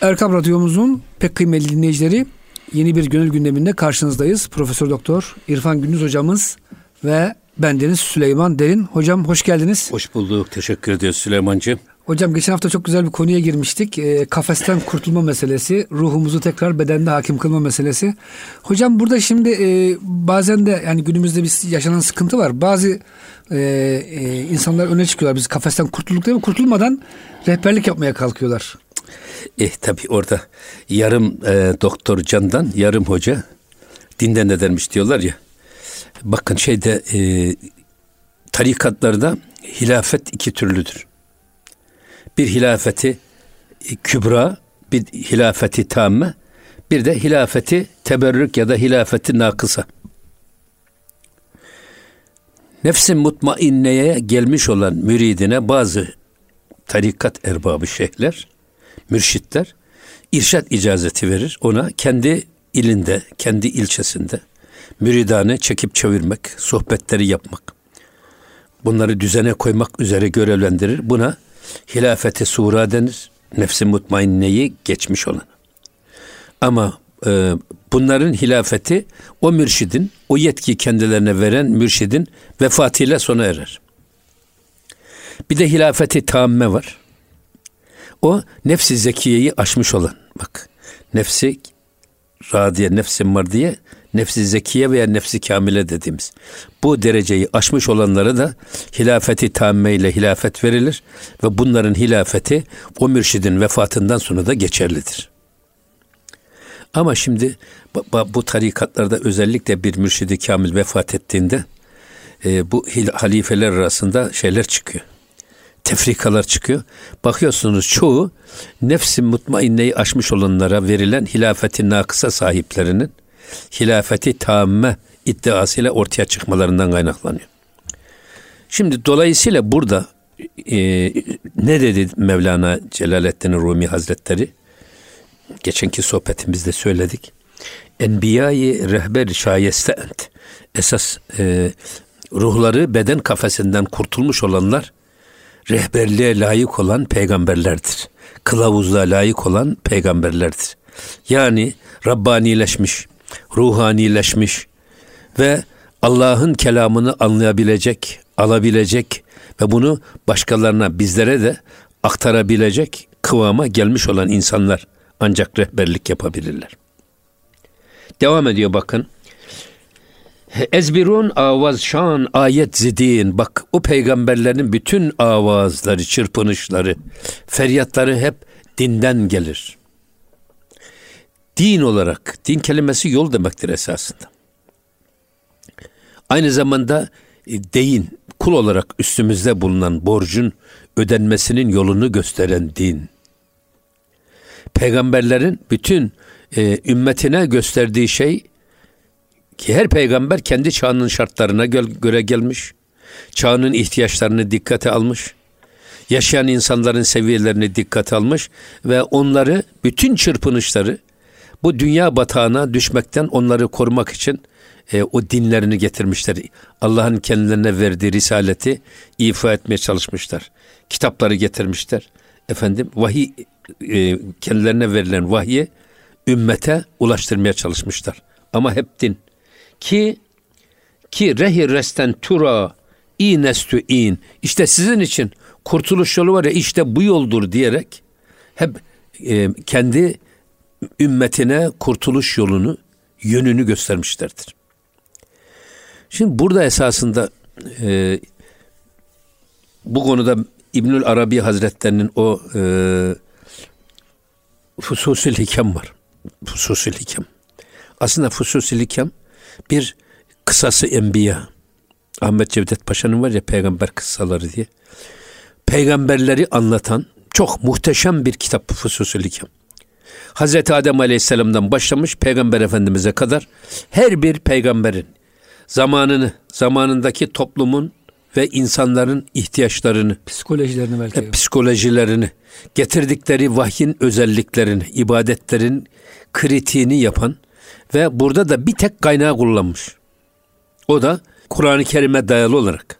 Erkam Radyomuzun pek kıymetli dinleyicileri yeni bir gönül gündeminde karşınızdayız. Profesör Doktor İrfan Gündüz hocamız ve bendeniz Süleyman Derin. Hocam hoş geldiniz. Hoş bulduk. Teşekkür ediyoruz Süleymancığım. Hocam geçen hafta çok güzel bir konuya girmiştik. E, kafesten kurtulma meselesi, ruhumuzu tekrar bedende hakim kılma meselesi. Hocam burada şimdi e, bazen de yani günümüzde bir yaşanan sıkıntı var. Bazı e, e, insanlar öne çıkıyorlar. Biz kafesten kurtulduk değil mi? Kurtulmadan rehberlik yapmaya kalkıyorlar. Eh tabi orada yarım e, doktor candan yarım hoca dinden ne dermiş diyorlar ya. Bakın şeyde e, tarikatlarda hilafet iki türlüdür. Bir hilafeti kübra, bir hilafeti tamme, bir de hilafeti teberrük ya da hilafeti nakısa. Nefsin mutmainneye gelmiş olan müridine bazı tarikat erbabı şeyhler mürşitler irşat icazeti verir. Ona kendi ilinde, kendi ilçesinde müridane çekip çevirmek, sohbetleri yapmak, bunları düzene koymak üzere görevlendirir. Buna hilafeti sura denir. Nefsi mutmainneyi geçmiş olan. Ama e, bunların hilafeti o mürşidin, o yetki kendilerine veren mürşidin vefatıyla sona erer. Bir de hilafeti tamme var. O nefsi zekiyeyi aşmış olan. Bak nefsi radiye, nefsi mardiye, nefsi zekiye veya nefsi kamile dediğimiz. Bu dereceyi aşmış olanlara da hilafeti tamme ile hilafet verilir ve bunların hilafeti o mürşidin vefatından sonra da geçerlidir. Ama şimdi bu tarikatlarda özellikle bir mürşidi kamil vefat ettiğinde e, bu halifeler arasında şeyler çıkıyor tefrikalar çıkıyor. Bakıyorsunuz çoğu nefsi mutmainneyi aşmış olanlara verilen hilafeti nakısa sahiplerinin hilafeti tamme iddiasıyla ortaya çıkmalarından kaynaklanıyor. Şimdi dolayısıyla burada e, ne dedi Mevlana Celaleddin Rumi Hazretleri? Geçenki sohbetimizde söyledik. Enbiyayı rehber şayeste ent. Esas e, ruhları beden kafesinden kurtulmuş olanlar rehberliğe layık olan peygamberlerdir. Kılavuzluğa layık olan peygamberlerdir. Yani Rabbanileşmiş, ruhanileşmiş ve Allah'ın kelamını anlayabilecek, alabilecek ve bunu başkalarına, bizlere de aktarabilecek kıvama gelmiş olan insanlar ancak rehberlik yapabilirler. Devam ediyor bakın. Ezbirun avaz şan ayet zidin. Bak o peygamberlerin bütün avazları, çırpınışları, feryatları hep dinden gelir. Din olarak, din kelimesi yol demektir esasında. Aynı zamanda e, deyin, kul olarak üstümüzde bulunan borcun ödenmesinin yolunu gösteren din. Peygamberlerin bütün e, ümmetine gösterdiği şey ki her peygamber kendi çağının şartlarına göre gelmiş. Çağının ihtiyaçlarını dikkate almış. Yaşayan insanların seviyelerini dikkate almış ve onları bütün çırpınışları bu dünya batağına düşmekten onları korumak için e, o dinlerini getirmişler. Allah'ın kendilerine verdiği risaleti ifa etmeye çalışmışlar. Kitapları getirmişler. Efendim vahiy e, kendilerine verilen vahyi ümmete ulaştırmaya çalışmışlar. Ama hep din ki ki rehi resten tura inestü in. İşte sizin için kurtuluş yolu var ya işte bu yoldur diyerek hep e, kendi ümmetine kurtuluş yolunu, yönünü göstermişlerdir. Şimdi burada esasında e, bu konuda İbnül Arabi Hazretlerinin o e, Fususil Hikem var. Fususil Hikem. Aslında Fususil Hikem bir kısası enbiya. Ahmet Cevdet Paşa'nın var ya peygamber kıssaları diye. Peygamberleri anlatan çok muhteşem bir kitap Fususul Hikam. Hazreti Adem Aleyhisselam'dan başlamış Peygamber Efendimiz'e kadar her bir peygamberin zamanını, zamanındaki toplumun ve insanların ihtiyaçlarını, psikolojilerini belki. E, psikolojilerini, getirdikleri vahyin özelliklerini, ibadetlerin kritiğini yapan ve burada da bir tek kaynağı kullanmış. O da Kur'an-ı Kerim'e dayalı olarak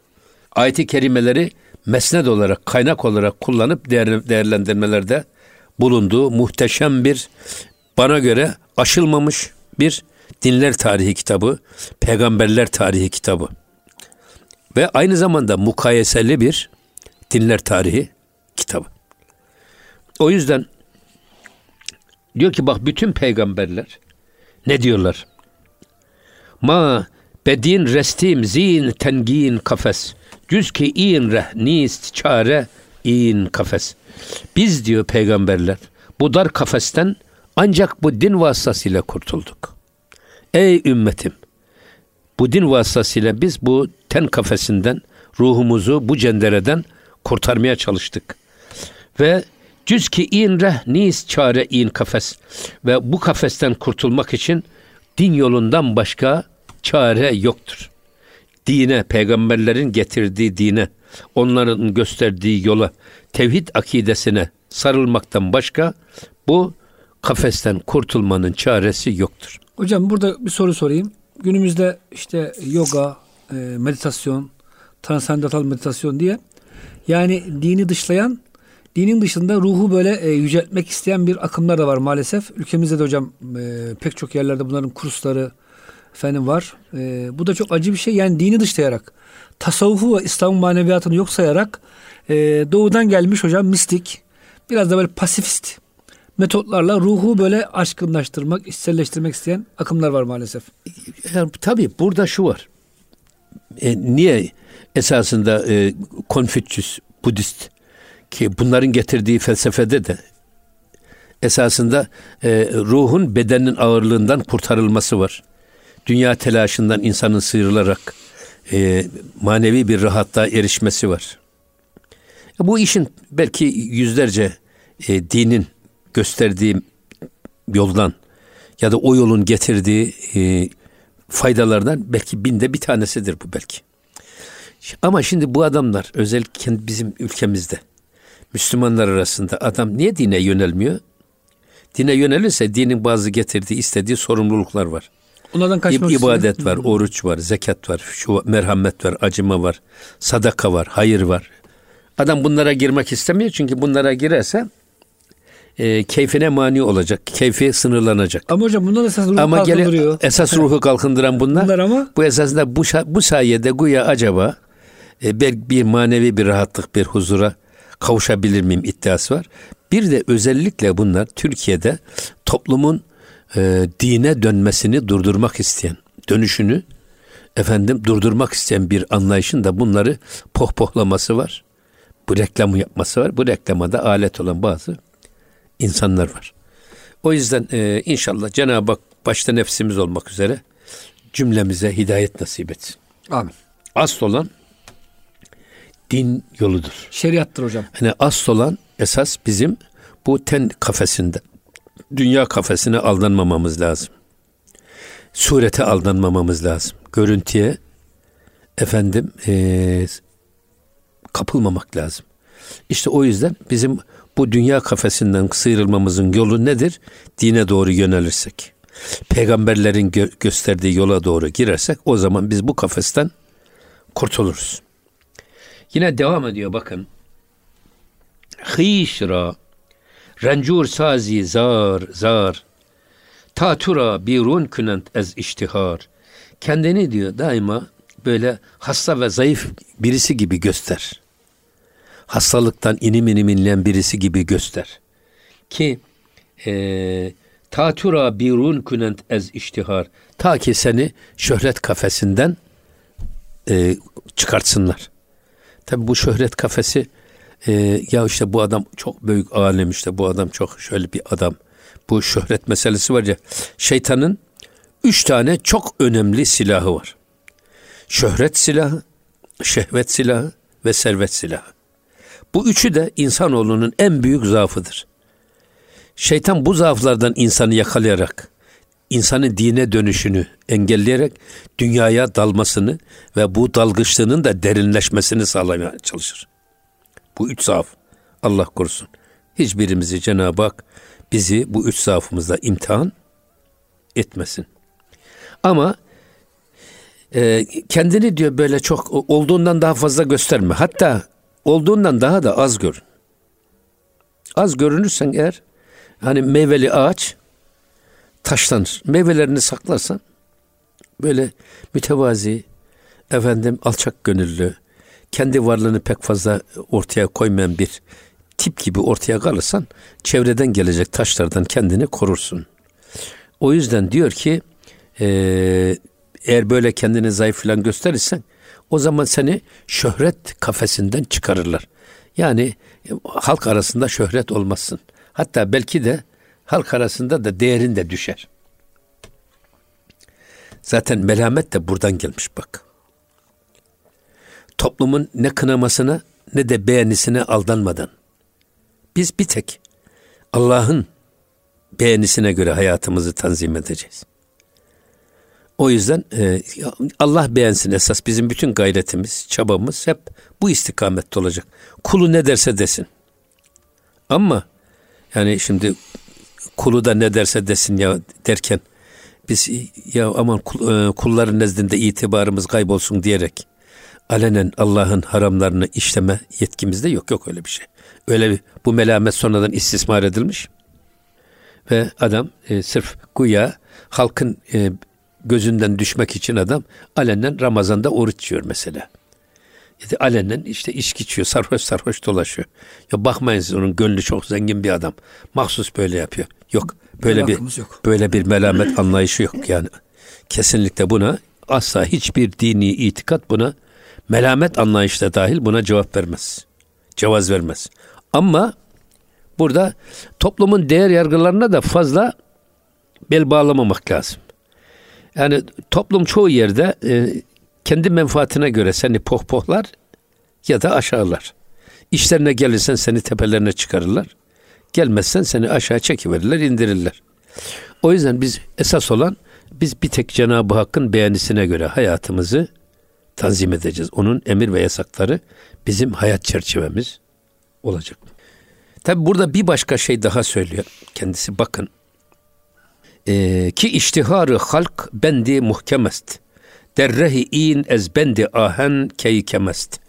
ayet-i kerimeleri mesned olarak, kaynak olarak kullanıp değer, değerlendirmelerde bulunduğu muhteşem bir bana göre aşılmamış bir dinler tarihi kitabı, peygamberler tarihi kitabı. Ve aynı zamanda mukayeseli bir dinler tarihi kitabı. O yüzden diyor ki bak bütün peygamberler ne diyorlar? Ma bedin restim zin tengin kafes. Cüz ki in reh nist çare in kafes. Biz diyor peygamberler bu dar kafesten ancak bu din vasıtasıyla kurtulduk. Ey ümmetim bu din vasıtasıyla biz bu ten kafesinden ruhumuzu bu cendereden kurtarmaya çalıştık. Ve cüz ki in reh nis çare in kafes ve bu kafesten kurtulmak için din yolundan başka çare yoktur. Dine, peygamberlerin getirdiği dine, onların gösterdiği yola, tevhid akidesine sarılmaktan başka bu kafesten kurtulmanın çaresi yoktur. Hocam burada bir soru sorayım. Günümüzde işte yoga, e, meditasyon, transandantal meditasyon diye yani dini dışlayan, dinin dışında ruhu böyle e, yüceltmek isteyen bir akımlar da var maalesef. Ülkemizde de hocam e, pek çok yerlerde bunların kursları efendim var. E, bu da çok acı bir şey. Yani dini dışlayarak, tasavvufu ve İslam maneviyatını yok sayarak e, doğudan gelmiş hocam mistik, biraz da böyle pasifist metotlarla ruhu böyle aşkınlaştırmak, içselleştirmek isteyen akımlar var maalesef. Yani, tabii burada şu var. E, niye esasında e, Konfüçyüs, Budist ki bunların getirdiği felsefede de esasında e, ruhun bedenin ağırlığından kurtarılması var. Dünya telaşından insanın sıyrılarak e, manevi bir rahatlığa erişmesi var. E, bu işin belki yüzlerce e, dinin gösterdiği yoldan ya da o yolun getirdiği e, faydalardan belki binde bir tanesidir bu belki. Ama şimdi bu adamlar özellikle bizim ülkemizde Müslümanlar arasında adam niye dine yönelmiyor? Dine yönelirse dinin bazı getirdiği, istediği sorumluluklar var. Onlardan kaçmak İbadet için. var, oruç var, zekat var, şu merhamet var, acıma var, sadaka var, hayır var. Adam bunlara girmek istemiyor çünkü bunlara girerse e, keyfine mani olacak. Keyfi sınırlanacak. Ama hocam bunlar esas ruhu ama kalkındırıyor. Gele, esas ruhu kalkındıran bunlar. bunlar ama bu esasında bu, bu sayede güya acaba e, bir, bir manevi bir rahatlık, bir huzura kavuşabilir miyim iddiası var. Bir de özellikle bunlar Türkiye'de toplumun e, dine dönmesini durdurmak isteyen, dönüşünü efendim durdurmak isteyen bir anlayışın da bunları pohpohlaması var. Bu reklamı yapması var. Bu reklamada alet olan bazı insanlar var. O yüzden e, inşallah Cenab-ı Hak başta nefsimiz olmak üzere cümlemize hidayet nasip etsin. Amin. Asıl olan din yoludur. Şeriattır hocam. Yani asıl olan esas bizim bu ten kafesinde, dünya kafesine aldanmamamız lazım. Surete aldanmamamız lazım. Görüntüye efendim e, kapılmamak lazım. İşte o yüzden bizim bu dünya kafesinden sıyrılmamızın yolu nedir? Dine doğru yönelirsek. Peygamberlerin gö- gösterdiği yola doğru girersek o zaman biz bu kafesten kurtuluruz. Yine devam ediyor bakın. Hişra rencur sazi zar zar tatura birun künent ez iştihar. Kendini diyor daima böyle hasta ve zayıf birisi gibi göster hastalıktan inim inim inleyen birisi gibi göster. Ki e, tatura birun künent ez iştihar. Ta ki seni şöhret kafesinden e, çıkartsınlar. Tabi bu şöhret kafesi e, ya işte bu adam çok büyük alem işte bu adam çok şöyle bir adam. Bu şöhret meselesi var ya şeytanın üç tane çok önemli silahı var. Şöhret silahı, şehvet silahı ve servet silahı. Bu üçü de insanoğlunun en büyük zaafıdır. Şeytan bu zaaflardan insanı yakalayarak, insanın dine dönüşünü engelleyerek dünyaya dalmasını ve bu dalgıçlığının da derinleşmesini sağlamaya çalışır. Bu üç zaaf Allah korusun. Hiçbirimizi Cenab-ı Hak bizi bu üç zaafımızla imtihan etmesin. Ama e, kendini diyor böyle çok olduğundan daha fazla gösterme. Hatta olduğundan daha da az gör. Az görünürsen eğer Hani meyveli ağaç taşlanır. Meyvelerini saklarsan böyle mütevazi, efendim alçak gönüllü, kendi varlığını pek fazla ortaya koymayan bir tip gibi ortaya kalırsan çevreden gelecek taşlardan kendini korursun. O yüzden diyor ki e, eğer böyle kendini zayıf falan gösterirsen o zaman seni şöhret kafesinden çıkarırlar. Yani halk arasında şöhret olmazsın. Hatta belki de halk arasında da değerin de düşer. Zaten melamet de buradan gelmiş bak. Toplumun ne kınamasına ne de beğenisine aldanmadan biz bir tek Allah'ın beğenisine göre hayatımızı tanzim edeceğiz. O yüzden e, Allah beğensin esas bizim bütün gayretimiz, çabamız hep bu istikamette olacak. Kulu ne derse desin. Ama yani şimdi kulu da ne derse desin ya derken biz ya aman e, kulların nezdinde itibarımız kaybolsun diyerek alenen Allah'ın haramlarını işleme yetkimizde yok yok öyle bir şey. Öyle bir bu melamet sonradan istismar edilmiş. Ve adam e, sırf güya halkın e, gözünden düşmek için adam alenen Ramazan'da oruç yiyor mesela. Yani alenen işte içki içiyor, sarhoş sarhoş dolaşıyor. Ya bakmayın siz onun gönlü çok zengin bir adam. Mahsus böyle yapıyor. Yok. Böyle bir yok. böyle bir melamet anlayışı yok yani. Kesinlikle buna asla hiçbir dini itikat buna melamet anlayışla dahil buna cevap vermez. Cevaz vermez. Ama burada toplumun değer yargılarına da fazla bel bağlamamak lazım. Yani toplum çoğu yerde e, kendi menfaatine göre seni pohpohlar ya da aşağılar. İşlerine gelirsen seni tepelerine çıkarırlar. Gelmezsen seni aşağı çekiverirler, indirirler. O yüzden biz esas olan biz bir tek Cenab-ı Hakk'ın beğenisine göre hayatımızı tanzim edeceğiz. Onun emir ve yasakları bizim hayat çerçevemiz olacak. Tabi burada bir başka şey daha söylüyor kendisi bakın. Ee, ki iştiharı halk bendi muhkemest. Derrehi in ez bendi ahen keykemest.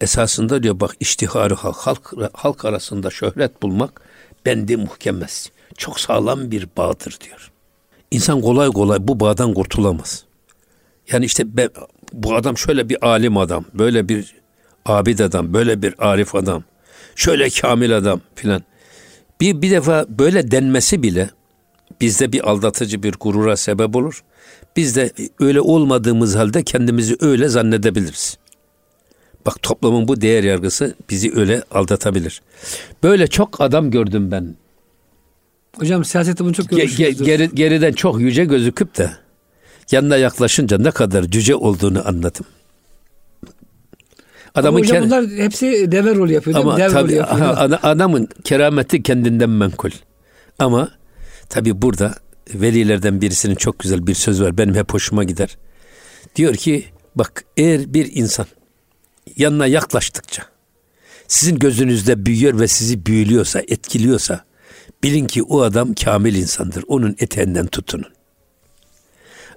Esasında diyor bak iştiharı halk, halk, arasında şöhret bulmak bendi muhkemest. Çok sağlam bir bağdır diyor. İnsan kolay kolay bu bağdan kurtulamaz. Yani işte ben, bu adam şöyle bir alim adam, böyle bir abid adam, böyle bir arif adam, şöyle kamil adam filan. Bir, bir defa böyle denmesi bile bizde bir aldatıcı bir gurura sebep olur. Biz de öyle olmadığımız halde kendimizi öyle zannedebiliriz. Bak toplumun bu değer yargısı bizi öyle aldatabilir. Böyle çok adam gördüm ben. Hocam siyasette bunu çok görmüşsünüzdür. Geri, geriden çok yüce gözüküp de yanına yaklaşınca ne kadar cüce olduğunu anladım. Adamın hocam bunlar hepsi deve rol yapıyor değil ama mi? Deve tabii, yapıyor. Ha, adamın kerameti kendinden menkul. Ama tabi burada velilerden birisinin çok güzel bir söz var. Benim hep hoşuma gider. Diyor ki bak eğer bir insan yanına yaklaştıkça sizin gözünüzde büyüyor ve sizi büyülüyorsa, etkiliyorsa bilin ki o adam kamil insandır. Onun eteğinden tutunun.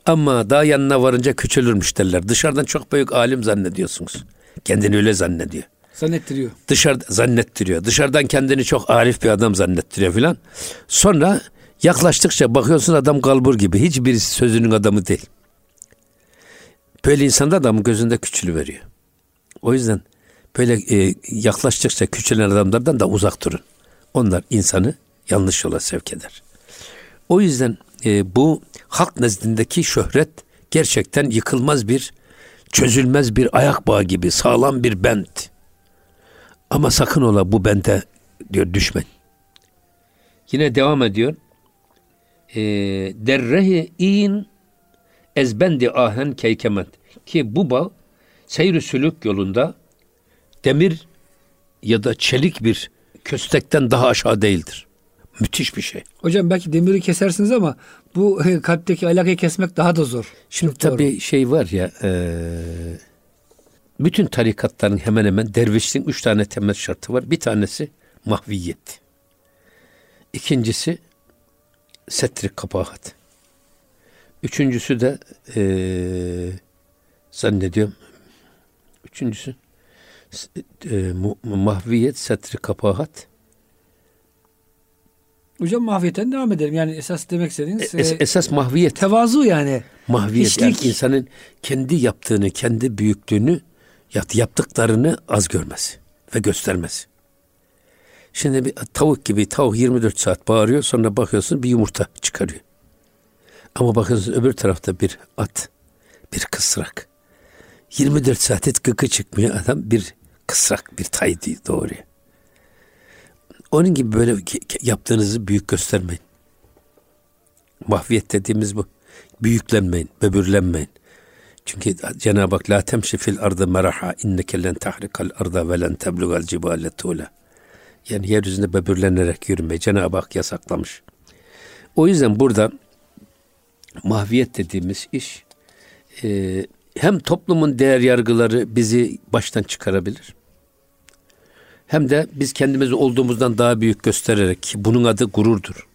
Ama daha yanına varınca küçülürmüş derler. Dışarıdan çok büyük alim zannediyorsunuz. Kendini öyle zannediyor. Zannettiriyor. Dışarıda zannettiriyor. Dışarıdan kendini çok arif bir adam zannettiriyor filan. Sonra yaklaştıkça bakıyorsun adam kalbur gibi. Hiçbirisi sözünün adamı değil. Böyle insanda adamın gözünde küçülü veriyor. O yüzden böyle e, yaklaştıkça küçülen adamlardan da uzak durun. Onlar insanı yanlış yola sevk eder. O yüzden e, bu halk nezdindeki şöhret gerçekten yıkılmaz bir, çözülmez bir ayak bağı gibi sağlam bir bent. Ama sakın ola bu bente diyor düşmen. Yine devam ediyor. E, derrehi in ezbendi ahen keykemet. Ki bu bağ seyr sülük yolunda demir ya da çelik bir köstekten daha aşağı değildir. Müthiş bir şey. Hocam belki demiri kesersiniz ama bu kalpteki alakayı kesmek daha da zor. Şimdi Çok tabii doğru. şey var ya e, bütün tarikatların hemen hemen dervişliğin üç tane temel şartı var. Bir tanesi mahviyet. İkincisi setrik kapahat. Üçüncüsü de e, zannediyorum üçüncüsü e, mahviyet, setri kapahat Hocam mahviyetten devam edelim. Yani esas demek istediğiniz... Es, esas mahviyet. Tevazu yani. Mahviyet Hiçlik. yani insanın kendi yaptığını, kendi büyüklüğünü, yaptıklarını az görmesi ve göstermesi. Şimdi bir tavuk gibi tavuk 24 saat bağırıyor sonra bakıyorsun bir yumurta çıkarıyor. Ama bakıyorsun öbür tarafta bir at, bir kısrak. 24 saat et gıkı çıkmıyor adam bir kısrak, bir tay doğuruyor. Onun gibi böyle yaptığınızı büyük göstermeyin. Mahviyet dediğimiz bu. Büyüklenmeyin, böbürlenmeyin. Çünkü Cenab-ı Hak la temşi fil ardı meraha inneke len tahrikal arda ve len teblugal cibale tuğla. Yani yeryüzünde böbürlenerek yürümeyi Cenab-ı Hak yasaklamış. O yüzden burada mahviyet dediğimiz iş e, hem toplumun değer yargıları bizi baştan çıkarabilir. Hem de biz kendimizi olduğumuzdan daha büyük göstererek bunun adı gururdur.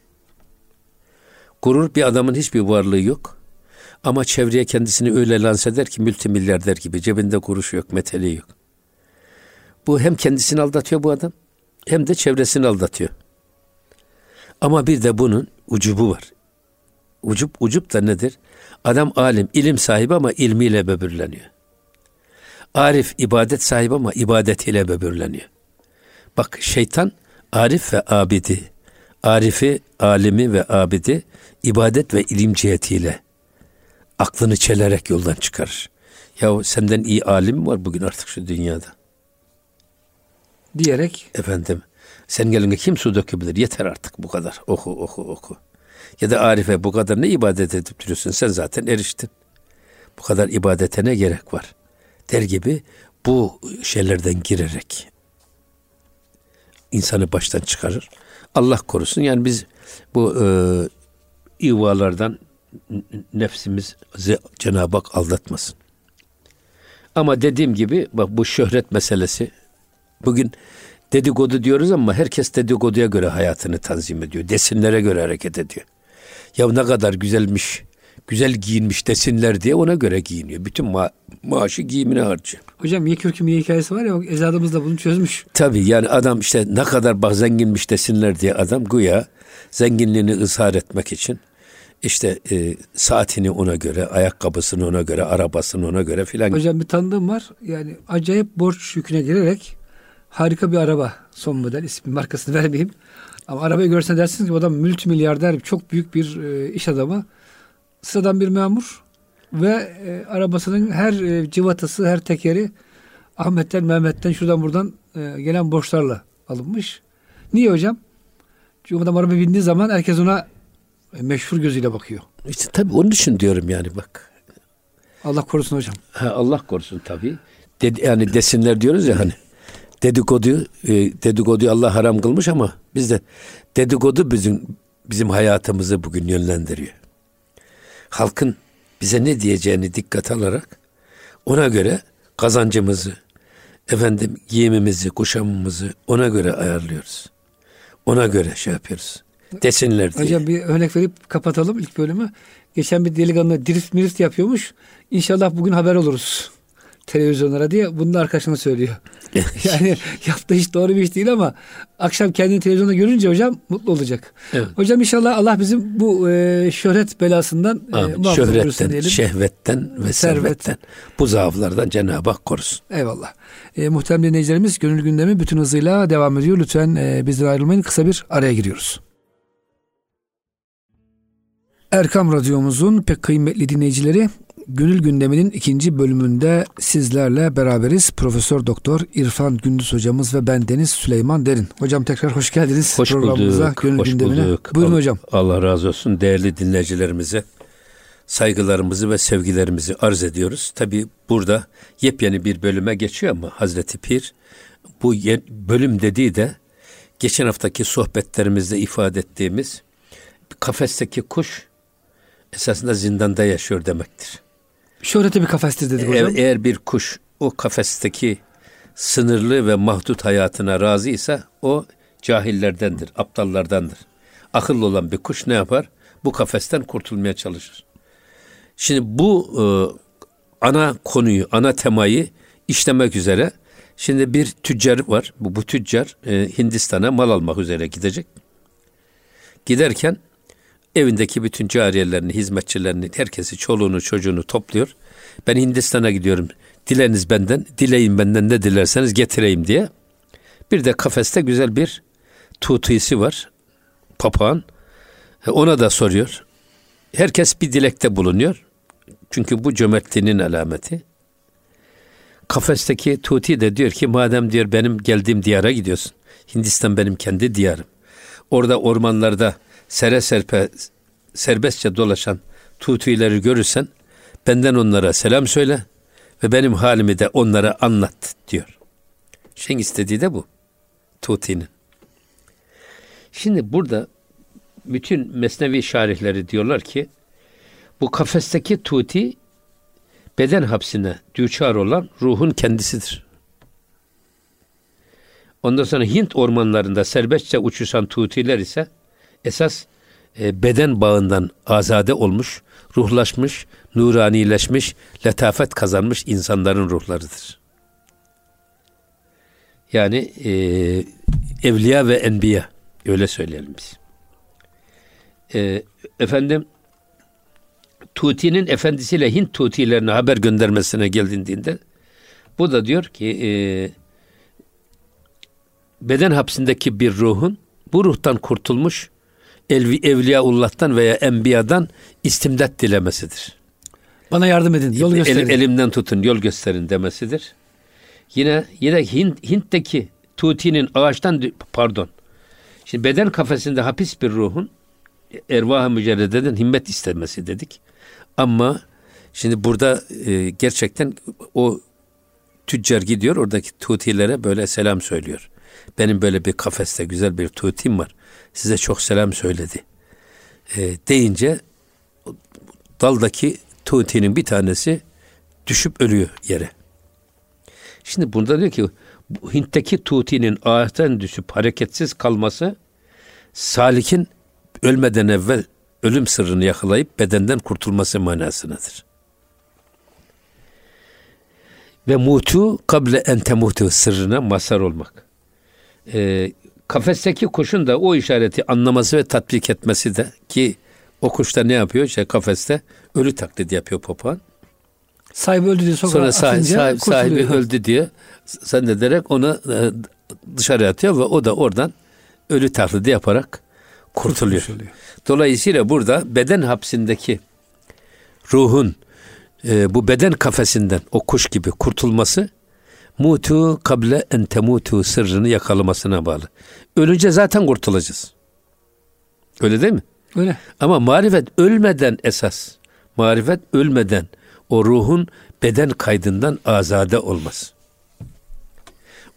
Gurur bir adamın hiçbir varlığı yok. Ama çevreye kendisini öyle lanse eder ki multimilyarder gibi cebinde kuruş yok, meteli yok. Bu hem kendisini aldatıyor bu adam hem de çevresini aldatıyor. Ama bir de bunun ucubu var. Ucup ucup da nedir? Adam alim, ilim sahibi ama ilmiyle böbürleniyor. Arif ibadet sahibi ama ibadetiyle böbürleniyor. Bak şeytan arif ve abidi, arifi, alimi ve abidi ibadet ve ilim cihetiyle aklını çelerek yoldan çıkarır. Ya senden iyi alim var bugün artık şu dünyada. Diyerek. Efendim sen gelince kim su dökebilir? Yeter artık bu kadar. Oku oku oku. Ya da Arife bu kadar ne ibadet edip duruyorsun? Sen zaten eriştin. Bu kadar ibadete ne gerek var? Der gibi bu şeylerden girerek insanı baştan çıkarır. Allah korusun. Yani biz bu e, ivalardan nefsimiz Cenab-ı Hak aldatmasın. Ama dediğim gibi bak bu şöhret meselesi bugün dedikodu diyoruz ama herkes dedikoduya göre hayatını tanzim ediyor. Desinlere göre hareket ediyor. Ya ne kadar güzelmiş, güzel giyinmiş desinler diye ona göre giyiniyor. Bütün ma- maaşı giyimine harcıyor. Hocam ye kürküm ye hikayesi var ya ecdadımız da bunu çözmüş. Tabii yani adam işte ne kadar bak zenginmiş desinler diye adam güya zenginliğini ızhar etmek için işte e, saatini ona göre, ayakkabısını ona göre, arabasını ona göre filan. Hocam bir tanıdığım var. Yani acayip borç yüküne girerek harika bir araba son model ismi markasını vermeyeyim. Ama arabayı görsen dersiniz ki o adam multimilyarder çok büyük bir e, iş adamı. Sıradan bir memur ve e, arabasının her e, civatası, her tekeri Ahmet'ten, Mehmet'ten, şuradan buradan e, gelen borçlarla alınmış. Niye hocam? Çünkü adam araba bindiği zaman herkes ona e, meşhur gözüyle bakıyor. İşte tabii onun için diyorum yani bak. Allah korusun hocam. Ha, Allah korusun tabii. Dedi, yani desinler diyoruz ya hani dedikodu e, dedikoduyu Allah haram kılmış ama biz de dedikodu bizim bizim hayatımızı bugün yönlendiriyor. Halkın bize ne diyeceğini dikkat alarak ona göre kazancımızı, efendim giyimimizi, kuşamımızı ona göre ayarlıyoruz. Ona göre şey yapıyoruz. Desinler diye. Hocam bir örnek verip kapatalım ilk bölümü. Geçen bir delikanlı drift mirift yapıyormuş. İnşallah bugün haber oluruz televizyonlara diye bunun arkadaşına söylüyor. yani yaptığı iş doğru bir iş değil ama akşam kendini televizyonda görünce hocam mutlu olacak. Evet. Hocam inşallah Allah bizim bu e, şöhret belasından e, Şöhretten, diyelim. şehvetten ve Servet. servetten bu zaaflardan Cenab-ı Hak korusun. Eyvallah. E, muhterem dinleyicilerimiz gönül gündemi bütün hızıyla devam ediyor. Lütfen e, bizden ayrılmayın. Kısa bir araya giriyoruz. Erkam Radyomuzun pek kıymetli dinleyicileri Gönül Gündemi'nin ikinci bölümünde sizlerle beraberiz. Profesör Doktor İrfan Gündüz hocamız ve ben Deniz Süleyman Derin. Hocam tekrar hoş geldiniz hoş programımıza, bulduk, Gönül hoş Gündemi'ne. Bulduk. Buyurun Allah, hocam. Allah razı olsun değerli dinleyicilerimize saygılarımızı ve sevgilerimizi arz ediyoruz. Tabi burada yepyeni bir bölüme geçiyor ama Hazreti Pir bu bölüm dediği de geçen haftaki sohbetlerimizde ifade ettiğimiz kafesteki kuş esasında zindanda yaşıyor demektir. Şöhrete bir kafestir dedik hocam. Eğer, bir kuş o kafesteki sınırlı ve mahdut hayatına razıysa o cahillerdendir, aptallardandır. Akıllı olan bir kuş ne yapar? Bu kafesten kurtulmaya çalışır. Şimdi bu e, ana konuyu, ana temayı işlemek üzere şimdi bir tüccar var. Bu, bu tüccar e, Hindistan'a mal almak üzere gidecek. Giderken evindeki bütün cariyelerini, hizmetçilerini, herkesi, çoluğunu, çocuğunu topluyor. Ben Hindistan'a gidiyorum. Dileniz benden, dileyin benden ne dilerseniz getireyim diye. Bir de kafeste güzel bir tutisi var. Papağan. E, ona da soruyor. Herkes bir dilekte bulunuyor. Çünkü bu cömertliğinin alameti. Kafesteki Tuti de diyor ki madem diyor benim geldiğim diyara gidiyorsun. Hindistan benim kendi diyarım. Orada ormanlarda sere serpe serbestçe dolaşan Tutileri görürsen benden onlara selam söyle ve benim halimi de onlara anlat diyor. Şeyin istediği de bu. Tuti'nin. Şimdi burada bütün mesnevi şarihleri diyorlar ki bu kafesteki tuti beden hapsine düçar olan ruhun kendisidir. Ondan sonra Hint ormanlarında serbestçe uçuşan tutiler ise esas e, beden bağından azade olmuş, ruhlaşmış, nuranileşmiş, letafet kazanmış insanların ruhlarıdır. Yani e, evliya ve enbiya öyle söyleyelim biz. E, efendim Tuti'nin efendisiyle Hint Tuti'lerine haber göndermesine geldiğinde bu da diyor ki e, beden hapsindeki bir ruhun bu ruhtan kurtulmuş elvi, evliyaullah'tan veya enbiyadan istimdat dilemesidir. Bana yardım edin, yol gösterin. El, elimden tutun, yol gösterin demesidir. Yine yine Hint, Hint'teki Tuti'nin ağaçtan pardon. Şimdi beden kafesinde hapis bir ruhun ervah-ı mücerrededen himmet istemesi dedik. Ama şimdi burada e, gerçekten o tüccar gidiyor oradaki tutilere böyle selam söylüyor. Benim böyle bir kafeste güzel bir tutim var. Size çok selam söyledi. E, deyince daldaki tutinin bir tanesi düşüp ölüyor yere. Şimdi burada diyor ki Hint'teki tutinin ağaçtan düşüp hareketsiz kalması salikin ölmeden evvel ölüm sırrını yakalayıp bedenden kurtulması manasındadır. Ve mutu kable en temutu sırrına masar olmak. Ee, kafesteki kuşun da o işareti anlaması ve tatbik etmesi de ki o kuş da ne yapıyor? İşte kafeste ölü taklidi yapıyor papağan. Sahibi öldü diye Sonra sahibi, sahibi, sahibi öldü diye zannederek onu e, dışarı atıyor ve o da oradan ölü taklidi yaparak kurtuluyor. Dolayısıyla burada beden hapsindeki ruhun e, bu beden kafesinden o kuş gibi kurtulması mutu kable en temutu sırrını yakalamasına bağlı. Ölünce zaten kurtulacağız. Öyle değil mi? Öyle. Ama marifet ölmeden esas. Marifet ölmeden o ruhun beden kaydından azade olmaz.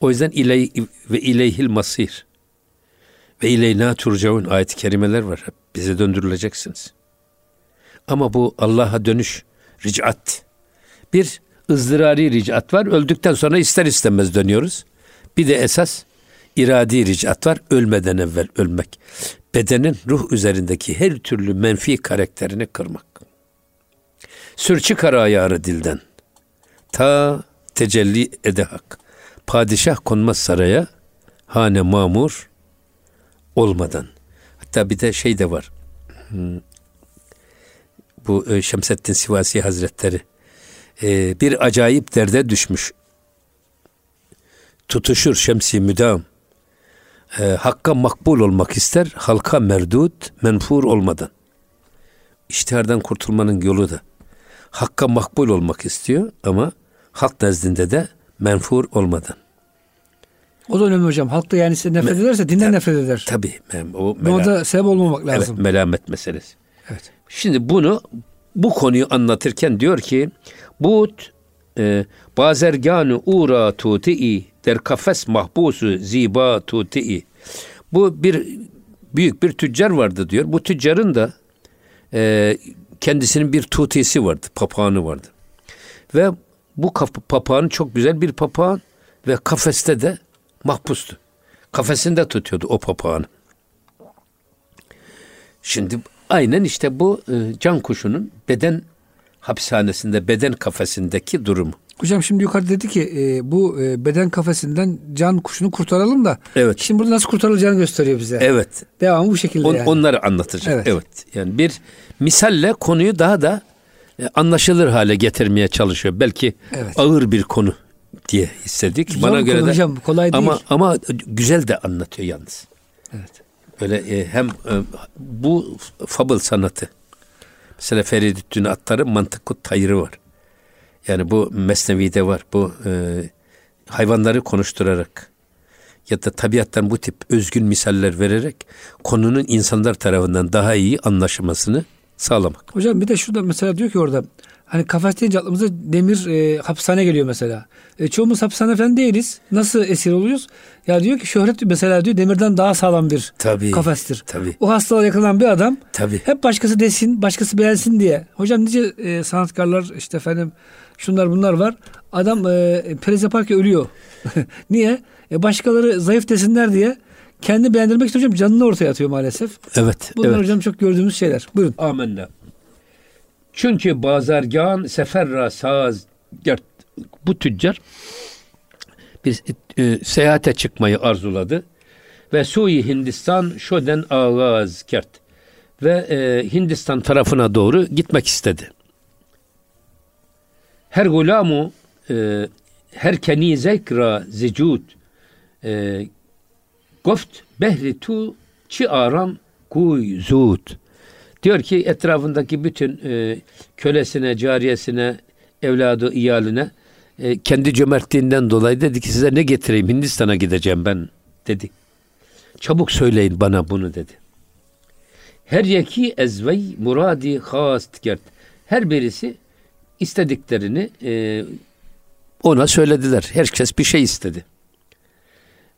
O yüzden iley ve ileyhil masir. Ve ileyna turcaun ayet-i kerimeler var. Bize döndürüleceksiniz. Ama bu Allah'a dönüş ricat. Bir ızdırari ricat var. Öldükten sonra ister istemez dönüyoruz. Bir de esas iradi ricat var. Ölmeden evvel ölmek. Bedenin ruh üzerindeki her türlü menfi karakterini kırmak. Sür çıkar ayarı dilden. Ta tecelli ede hak. Padişah konmaz saraya, hane mamur, olmadan. Hatta bir de şey de var. Hmm. Bu e, Şemseddin Sivasi Hazretleri e, bir acayip derde düşmüş. Tutuşur şemsi müdam. E, hakka makbul olmak ister, halka merdut, menfur olmadan. İştihardan kurtulmanın yolu da. Hakka makbul olmak istiyor ama halk nezdinde de menfur olmadan. O da önemli hocam. Halk da yani size nefret Me- ederse dinden nefret eder. Tabii. O mela- da sebep olmamak lazım. Evet, melamet meselesi. Evet. Şimdi bunu bu konuyu anlatırken diyor ki But e, bazerganı ura tuti'i der kafes mahbusu ziba tuti'i. Bu bir büyük bir tüccar vardı diyor. Bu tüccarın da e, kendisinin bir tutisi vardı, papağanı vardı. Ve bu papağan çok güzel bir papağan ve kafeste de mahpustu. Kafesinde tutuyordu o papağanı. Şimdi aynen işte bu e, can kuşunun beden hapishanesinde, beden kafesindeki durumu. Hocam şimdi yukarıda dedi ki e, bu e, beden kafesinden can kuşunu kurtaralım da. Evet. Şimdi burada nasıl kurtarılacağını gösteriyor bize. Evet. Devamı bu şekilde On, yani. Onları anlatacak. Evet. Evet. Yani bir misalle konuyu daha da e, anlaşılır hale getirmeye çalışıyor. Belki Evet. ağır bir konu diye hissettik. Zor Bana göre de hocam, kolay değil. ama ama güzel de anlatıyor yalnız. Evet. Böyle e, hem e, bu fable sanatı. Mesela Feridüddin Attar'ın mantık tayrı var. Yani bu Mesnevi'de var. Bu e, hayvanları konuşturarak ya da tabiattan bu tip özgün misaller vererek konunun insanlar tarafından daha iyi anlaşılmasını sağlamak. Hocam bir de şurada mesela diyor ki orada hani kafes deyince aklımıza demir e, hapishane geliyor mesela. E, çoğumuz hapishane falan değiliz. Nasıl esir oluyoruz? Ya diyor ki şöhret mesela diyor demirden daha sağlam bir Tabii, kafestir. tabii. O hastalığa yakalanan bir adam Tabii. hep başkası desin, başkası beğensin diye. Hocam nice e, sanatkarlar işte efendim şunlar bunlar var. Adam e, priz yaparken ölüyor. Niye? E, başkaları zayıf desinler diye kendi beğendirmek için hocam canını ortaya atıyor maalesef. Evet. Bunlar evet. hocam çok gördüğümüz şeyler. Buyurun. Amenna. Çünkü bazargan seferra saz. Bu tüccar bir e, seyahate çıkmayı arzuladı ve Sui Hindistan şoden ağaz kert ve e, Hindistan tarafına doğru gitmek istedi. Her gulamu e, her keni zekra zicud e, goft behri tu çi aram kuy zud Diyor ki etrafındaki bütün e, kölesine, cariyesine, evladı, iyaline e, kendi cömertliğinden dolayı dedi ki size ne getireyim Hindistan'a gideceğim ben dedi. Çabuk söyleyin bana bunu dedi. Her yeki ezvey muradi hast gert. Her birisi istediklerini e, ona söylediler. Herkes bir şey istedi.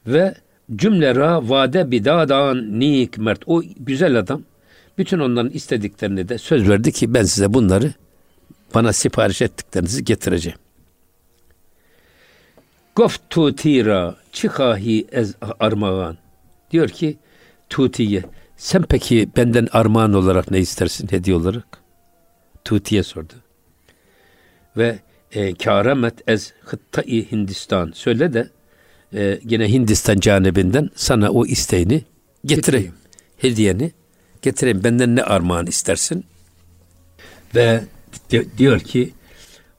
Ve cümlera vade bidadan nik mert. O güzel adam bütün onların istediklerini de söz verdi ki ben size bunları bana sipariş ettiklerinizi getireceğim. Goft tutira çıkahi ez armağan. Diyor ki Tutiye sen peki benden armağan olarak ne istersin hediye olarak? Tutiye sordu. Ve e, kâremet ez hıttai Hindistan. Söyle de e, yine Hindistan canibinden sana o isteğini getireyim. Hediyeni getireyim. Benden ne armağan istersin? Ve di- diyor ki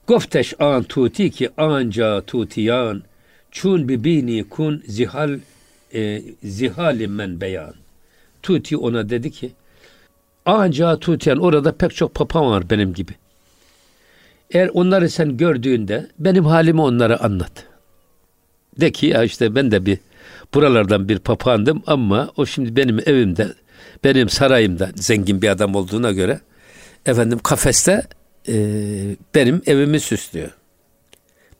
Gofteş an tuti ki anca tutiyan çun bibini kun zihal e, zihali men beyan. Tuti ona dedi ki anca tutiyan orada pek çok papağan var benim gibi. Eğer onları sen gördüğünde benim halimi onlara anlat. De ki ya işte ben de bir buralardan bir papağandım ama o şimdi benim evimde benim sarayımda zengin bir adam olduğuna göre efendim kafeste e, benim evimi süslüyor.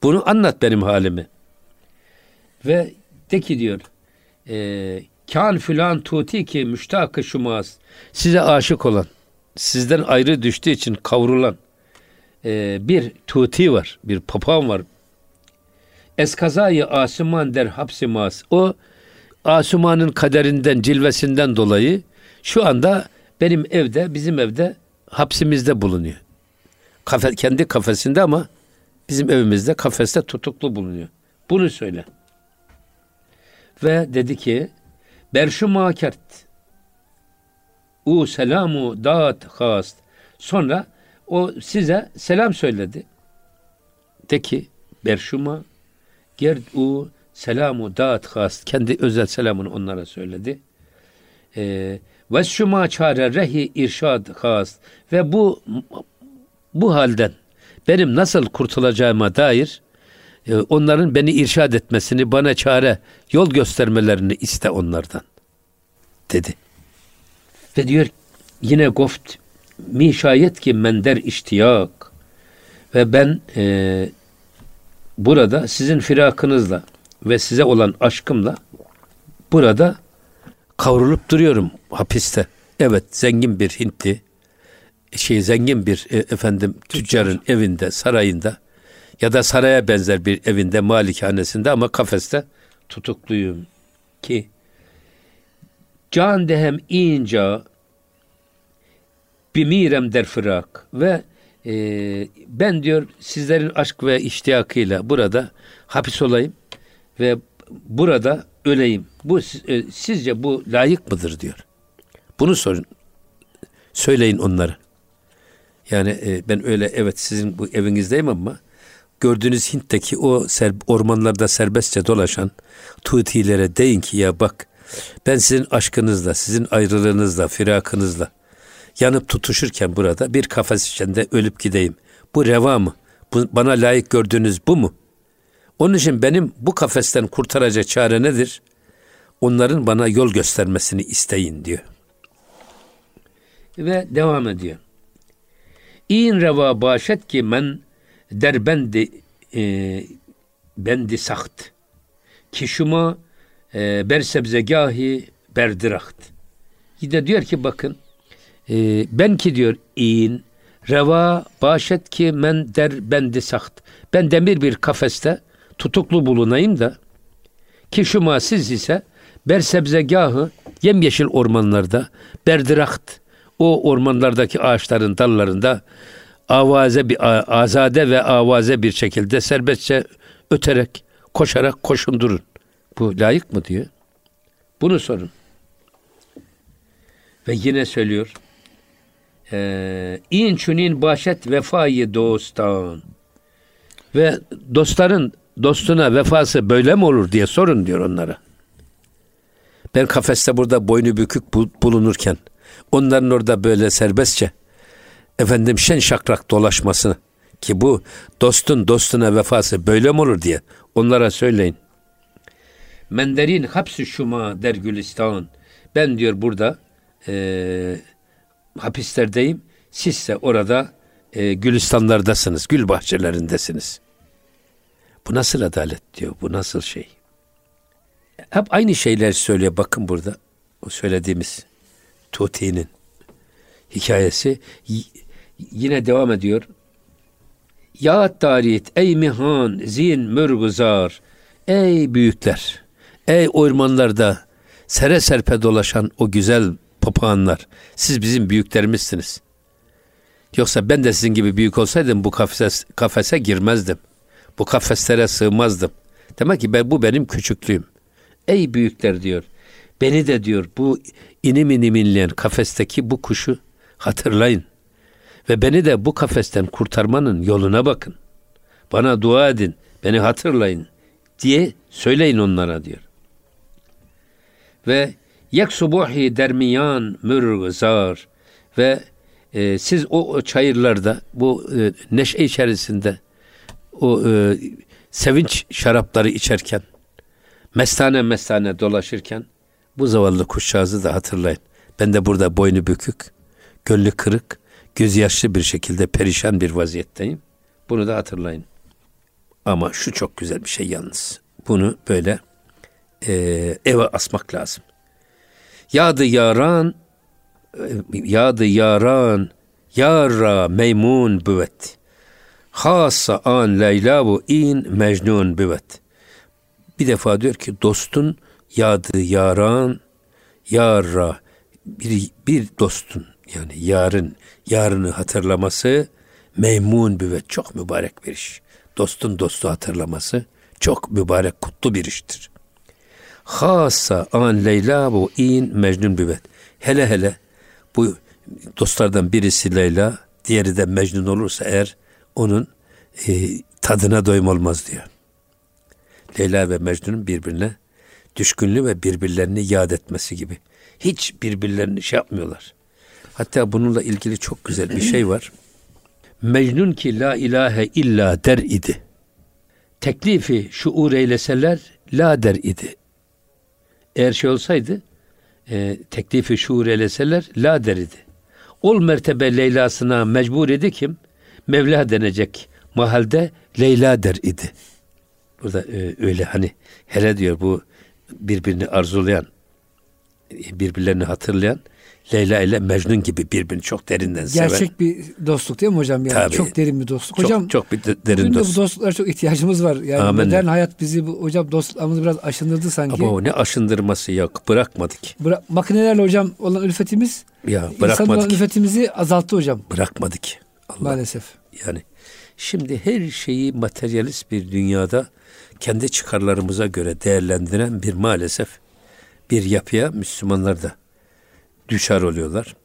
Bunu anlat benim halimi. Ve de ki diyor e, kan filan tuti ki müştakı şumaz size aşık olan sizden ayrı düştüğü için kavrulan e, bir tuti var bir papağan var eskazayı asuman der hapsimas o asumanın kaderinden cilvesinden dolayı şu anda benim evde bizim evde hapsimizde bulunuyor. Kafe, kendi kafesinde ama bizim evimizde kafeste tutuklu bulunuyor. Bunu söyle. Ve dedi ki Berşu makert U selamu dağıt hast. Sonra o size selam söyledi. De ki Berşuma gerd u selamu dağıt hast. Kendi özel selamını onlara söyledi. Ee, ve şuma çare rehi irşad hast. Ve bu bu halden benim nasıl kurtulacağıma dair e, onların beni irşad etmesini, bana çare, yol göstermelerini iste onlardan. Dedi. Ve diyor yine goft mi şayet ki mender iştiyak ve ben e, burada sizin firakınızla ve size olan aşkımla burada kavrulup duruyorum hapiste. Evet zengin bir Hintli şey zengin bir e, efendim tüccarın evinde sarayında ya da saraya benzer bir evinde malikanesinde ama kafeste tutukluyum ki can dehem inca bimirem der fırak ve e, ben diyor sizlerin aşk ve iştiyakıyla burada hapis olayım ve burada öleyim. Bu e, sizce bu layık mıdır diyor. Bunu sorun. Söyleyin onlara. Yani e, ben öyle evet sizin bu evinizdeyim ama gördüğünüz Hint'teki o ser, ormanlarda serbestçe dolaşan tutilere deyin ki ya bak ben sizin aşkınızla, sizin ayrılığınızla, firakınızla yanıp tutuşurken burada bir kafes içinde ölüp gideyim. Bu reva mı? Bu, bana layık gördüğünüz bu mu? Onun için benim bu kafesten kurtaracak çare nedir? Onların bana yol göstermesini isteyin diyor. Ve devam ediyor. İn reva başet ki men derbendi e, bendi saht. Ki şuma e, bersebzegahi berdiraht. Yine diyor ki bakın e, ben ki diyor in reva başet ki men der bendi saht. Ben demir bir kafeste tutuklu bulunayım da ki şuma siz ise bersebzegahı yemyeşil ormanlarda berdiraht o ormanlardaki ağaçların dallarında avaze bir azade ve avaze bir şekilde serbestçe öterek, koşarak koşundurun. Bu layık mı diyor? Bunu sorun. Ve yine söylüyor. Ee, İn çünin başet vefayı dostan. Ve dostların dostuna vefası böyle mi olur diye sorun diyor onlara. Ben kafeste burada boynu bükük bulunurken onların orada böyle serbestçe efendim şen şakrak dolaşmasını ki bu dostun dostuna vefası böyle mi olur diye onlara söyleyin. Menderin hapsi şuma der Gülistan. Ben diyor burada e, hapislerdeyim. Sizse orada e, Gülistanlardasınız, gül bahçelerindesiniz. Bu nasıl adalet diyor, bu nasıl şey? Hep aynı şeyler söylüyor bakın burada. O söylediğimiz Tuti'nin hikayesi yine devam ediyor. Ya tarit ey mihan zin mürguzar ey büyükler ey ormanlarda sere serpe dolaşan o güzel papağanlar siz bizim büyüklerimizsiniz. Yoksa ben de sizin gibi büyük olsaydım bu kafese, kafese girmezdim. Bu kafeslere sığmazdım. Demek ki ben, bu benim küçüklüğüm. Ey büyükler diyor. Beni de diyor bu inim inim inleyen kafesteki bu kuşu hatırlayın. Ve beni de bu kafesten kurtarmanın yoluna bakın. Bana dua edin, beni hatırlayın diye söyleyin onlara diyor. Ve yek subuhi dermiyan mürgızar ve e, siz o, o çayırlarda bu e, neşe içerisinde o e, sevinç şarapları içerken mestane mestane dolaşırken bu zavallı kuşçağızı da hatırlayın. Ben de burada boynu bükük, gönlü kırık, gözyaşlı bir şekilde perişan bir vaziyetteyim. Bunu da hatırlayın. Ama şu çok güzel bir şey yalnız. Bunu böyle e, eve asmak lazım. Yadı yaran yadı yaran yara meymun büvet. Hassa an Leyla bu in mecnun büvet. Bir defa diyor ki dostun yadı yaran yara bir, bir dostun yani yarın yarını hatırlaması meymun bir ve çok mübarek bir iş. Dostun dostu hatırlaması çok mübarek kutlu bir iştir. Hassa an Leyla bu in Mecnun büvet. Hele hele bu dostlardan birisi Leyla, diğeri de Mecnun olursa eğer onun e, tadına doyum olmaz diyor. Leyla ve Mecnun'un birbirine düşkünlüğü ve birbirlerini yad etmesi gibi. Hiç birbirlerini şey yapmıyorlar. Hatta bununla ilgili çok güzel bir şey var. Mecnun ki la ilahe illa der idi. Teklifi şuur eyleseler la der idi. Eğer şey olsaydı e, teklifi şuur eyleseler la der idi. Ol mertebe Leyla'sına mecbur idi kim? Mevla denecek mahalde Leyla der idi. Burada e, öyle hani hele diyor bu birbirini arzulayan, birbirlerini hatırlayan Leyla ile Mecnun gibi birbirini çok derinden seven. Gerçek bir dostluk değil mi hocam? Yani Tabii. Çok derin bir dostluk. Hocam çok, çok bir de, derin dostluk. bu dostluklara çok ihtiyacımız var. Yani Amin. modern hayat bizi bu, hocam dostluklarımızı biraz aşındırdı sanki. Ama o ne aşındırması yok. Bırakmadık. Bıra makinelerle hocam olan ülfetimiz ya bırakmadık. olan ülfetimizi azalttı hocam. Bırakmadık. Allah. Maalesef. Yani şimdi her şeyi materyalist bir dünyada kendi çıkarlarımıza göre değerlendiren bir maalesef bir yapıya Müslümanlar da düşer oluyorlar.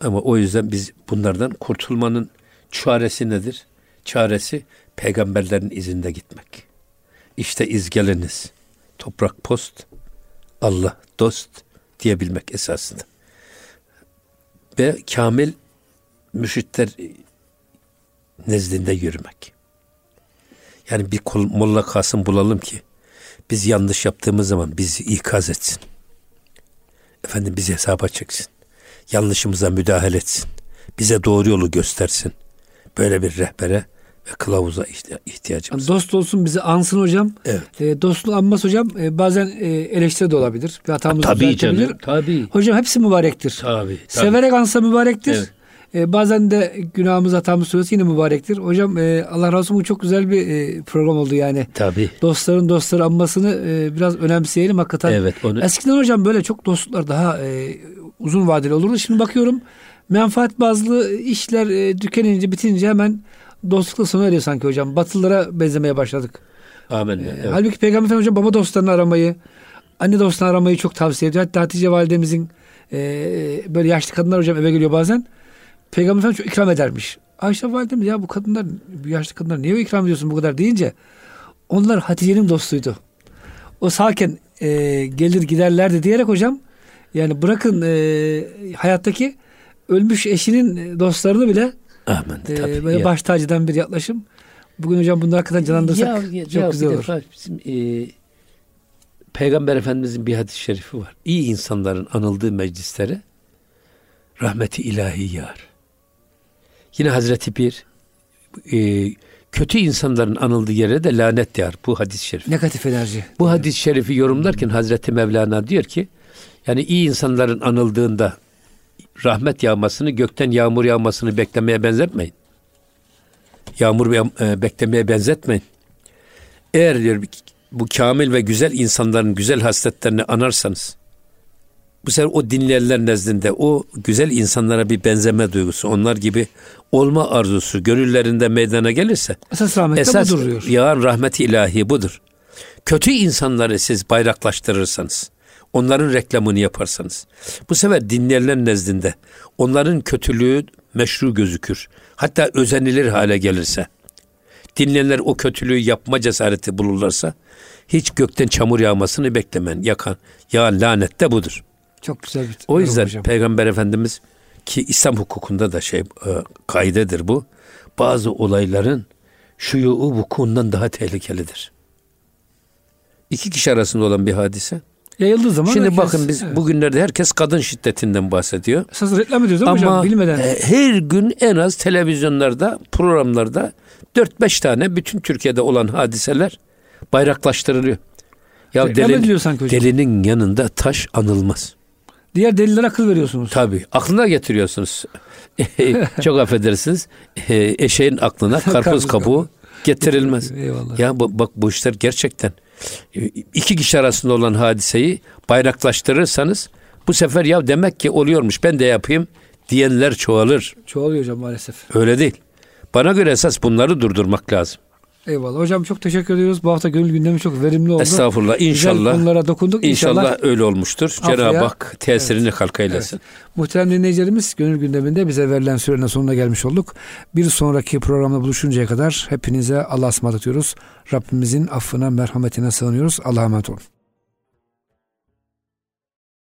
Ama o yüzden biz bunlardan kurtulmanın çaresi nedir? Çaresi peygamberlerin izinde gitmek. İşte izgeliniz. Toprak post, Allah dost diyebilmek esasında. Ve kamil müşritler nezdinde yürümek. Yani bir kol, Molla Kasım bulalım ki biz yanlış yaptığımız zaman bizi ikaz etsin. Efendim bizi hesaba çeksin. Yanlışımıza müdahale etsin. Bize doğru yolu göstersin. Böyle bir rehbere ve kılavuza ihtiyacımız var. Dost olsun bizi ansın hocam. Evet. E, dostluğu anmaz hocam. E, bazen e, eleştiri de olabilir. Bir hatamız tabii canım. Tabii. Hocam hepsi mübarektir. Tabii. tabii. Severek ansa mübarektir. Evet. E, bazen de günahımız hatamız süresi yine mübarektir. Hocam e, Allah razı olsun bu çok güzel bir e, program oldu yani. Tabii. Dostların dostları anmasını e, biraz önemseyelim hakikaten. Evet. Onu... Eskiden hocam böyle çok dostluklar daha e, uzun vadeli olurdu. Şimdi bakıyorum menfaat bazlı işler e, tükenince bitince hemen dostlukla sona eriyor sanki hocam. Batılılara benzemeye başladık. Amin. Ee, evet. Halbuki Peygamber Efendimiz hocam baba dostlarını aramayı, anne dostlarını aramayı çok tavsiye ediyor. Hatta Hatice validemizin e, böyle yaşlı kadınlar hocam eve geliyor bazen. Peygamber Efendimiz çok ikram edermiş. Ayşe validemiz ya bu kadınlar, bu yaşlı kadınlar niye ikram ediyorsun bu kadar deyince onlar Hatice'nin dostuydu. O sağken e, gelir giderlerdi diyerek hocam yani bırakın e, hayattaki ölmüş eşinin dostlarını bile Amin. Ee, tabii. Böyle ya. baş tacıdan bir yaklaşım. Bugün hocam bunları hakikaten canlandırsak ya, ya, çok ya, güzel olur. Defa bizim e, Peygamber Efendimizin bir hadis-i şerifi var. İyi insanların anıldığı meclislere rahmeti ilahi yağar. Yine Hazreti Bir e, kötü insanların anıldığı yere de lanet yağar. Bu hadis-i şerif. Negatif enerji. Bu hadis-i şerifi yorumlarken Hazreti Mevlana diyor ki yani iyi insanların anıldığında rahmet yağmasını, gökten yağmur yağmasını beklemeye benzetmeyin. Yağmur e, beklemeye benzetmeyin. Eğer diyor bu kamil ve güzel insanların güzel hasletlerini anarsanız bu sefer o dinleyenler nezdinde o güzel insanlara bir benzeme duygusu, onlar gibi olma arzusu gönüllerinde meydana gelirse esas rahmet esas budur yağan rahmeti ilahi budur. Kötü insanları siz bayraklaştırırsanız, onların reklamını yaparsanız. Bu sefer dinleyenler nezdinde onların kötülüğü meşru gözükür. Hatta özenilir hale gelirse. Dinleyenler o kötülüğü yapma cesareti bulurlarsa hiç gökten çamur yağmasını beklemen. Yakan, ya lanet de budur. Çok güzel bir O yüzden hocam. Peygamber Efendimiz ki İslam hukukunda da şey e, kaidedir bu. Bazı olayların şuyu vukuundan daha tehlikelidir. İki kişi arasında olan bir hadise Yayıldığı zaman Şimdi herkes, bakın biz evet. bugünlerde herkes kadın şiddetinden bahsediyor. Esas reklam ediyoruz ama hocam bilmeden. E, her gün en az televizyonlarda, programlarda 4-5 tane bütün Türkiye'de olan hadiseler bayraklaştırılıyor. Ya reklam delin, sanki hocam. delinin yanında taş anılmaz. Diğer delillere akıl veriyorsunuz. Tabii. Aklına getiriyorsunuz. Çok affedersiniz. E, eşeğin aklına karpuz kabuğu getirilmez. Eyvallah. Ya bak bu işler gerçekten iki kişi arasında olan hadiseyi bayraklaştırırsanız bu sefer ya demek ki oluyormuş ben de yapayım diyenler çoğalır. Çoğalıyor hocam maalesef. Öyle değil. Bana göre esas bunları durdurmak lazım. Eyvallah. Hocam çok teşekkür ediyoruz. Bu hafta gönül gündemi çok verimli oldu. Estağfurullah. İnşallah. Güzel konulara dokunduk. İnşallah, İnşallah öyle olmuştur. Cenab-ı Hak tesirini evet. halka eylesin. Evet. Muhterem dinleyicilerimiz gönül gündeminde bize verilen sürenin sonuna gelmiş olduk. Bir sonraki programda buluşuncaya kadar hepinize Allah'a ısmarlatıyoruz. Rabbimizin affına, merhametine sığınıyoruz. Allah'a emanet olun.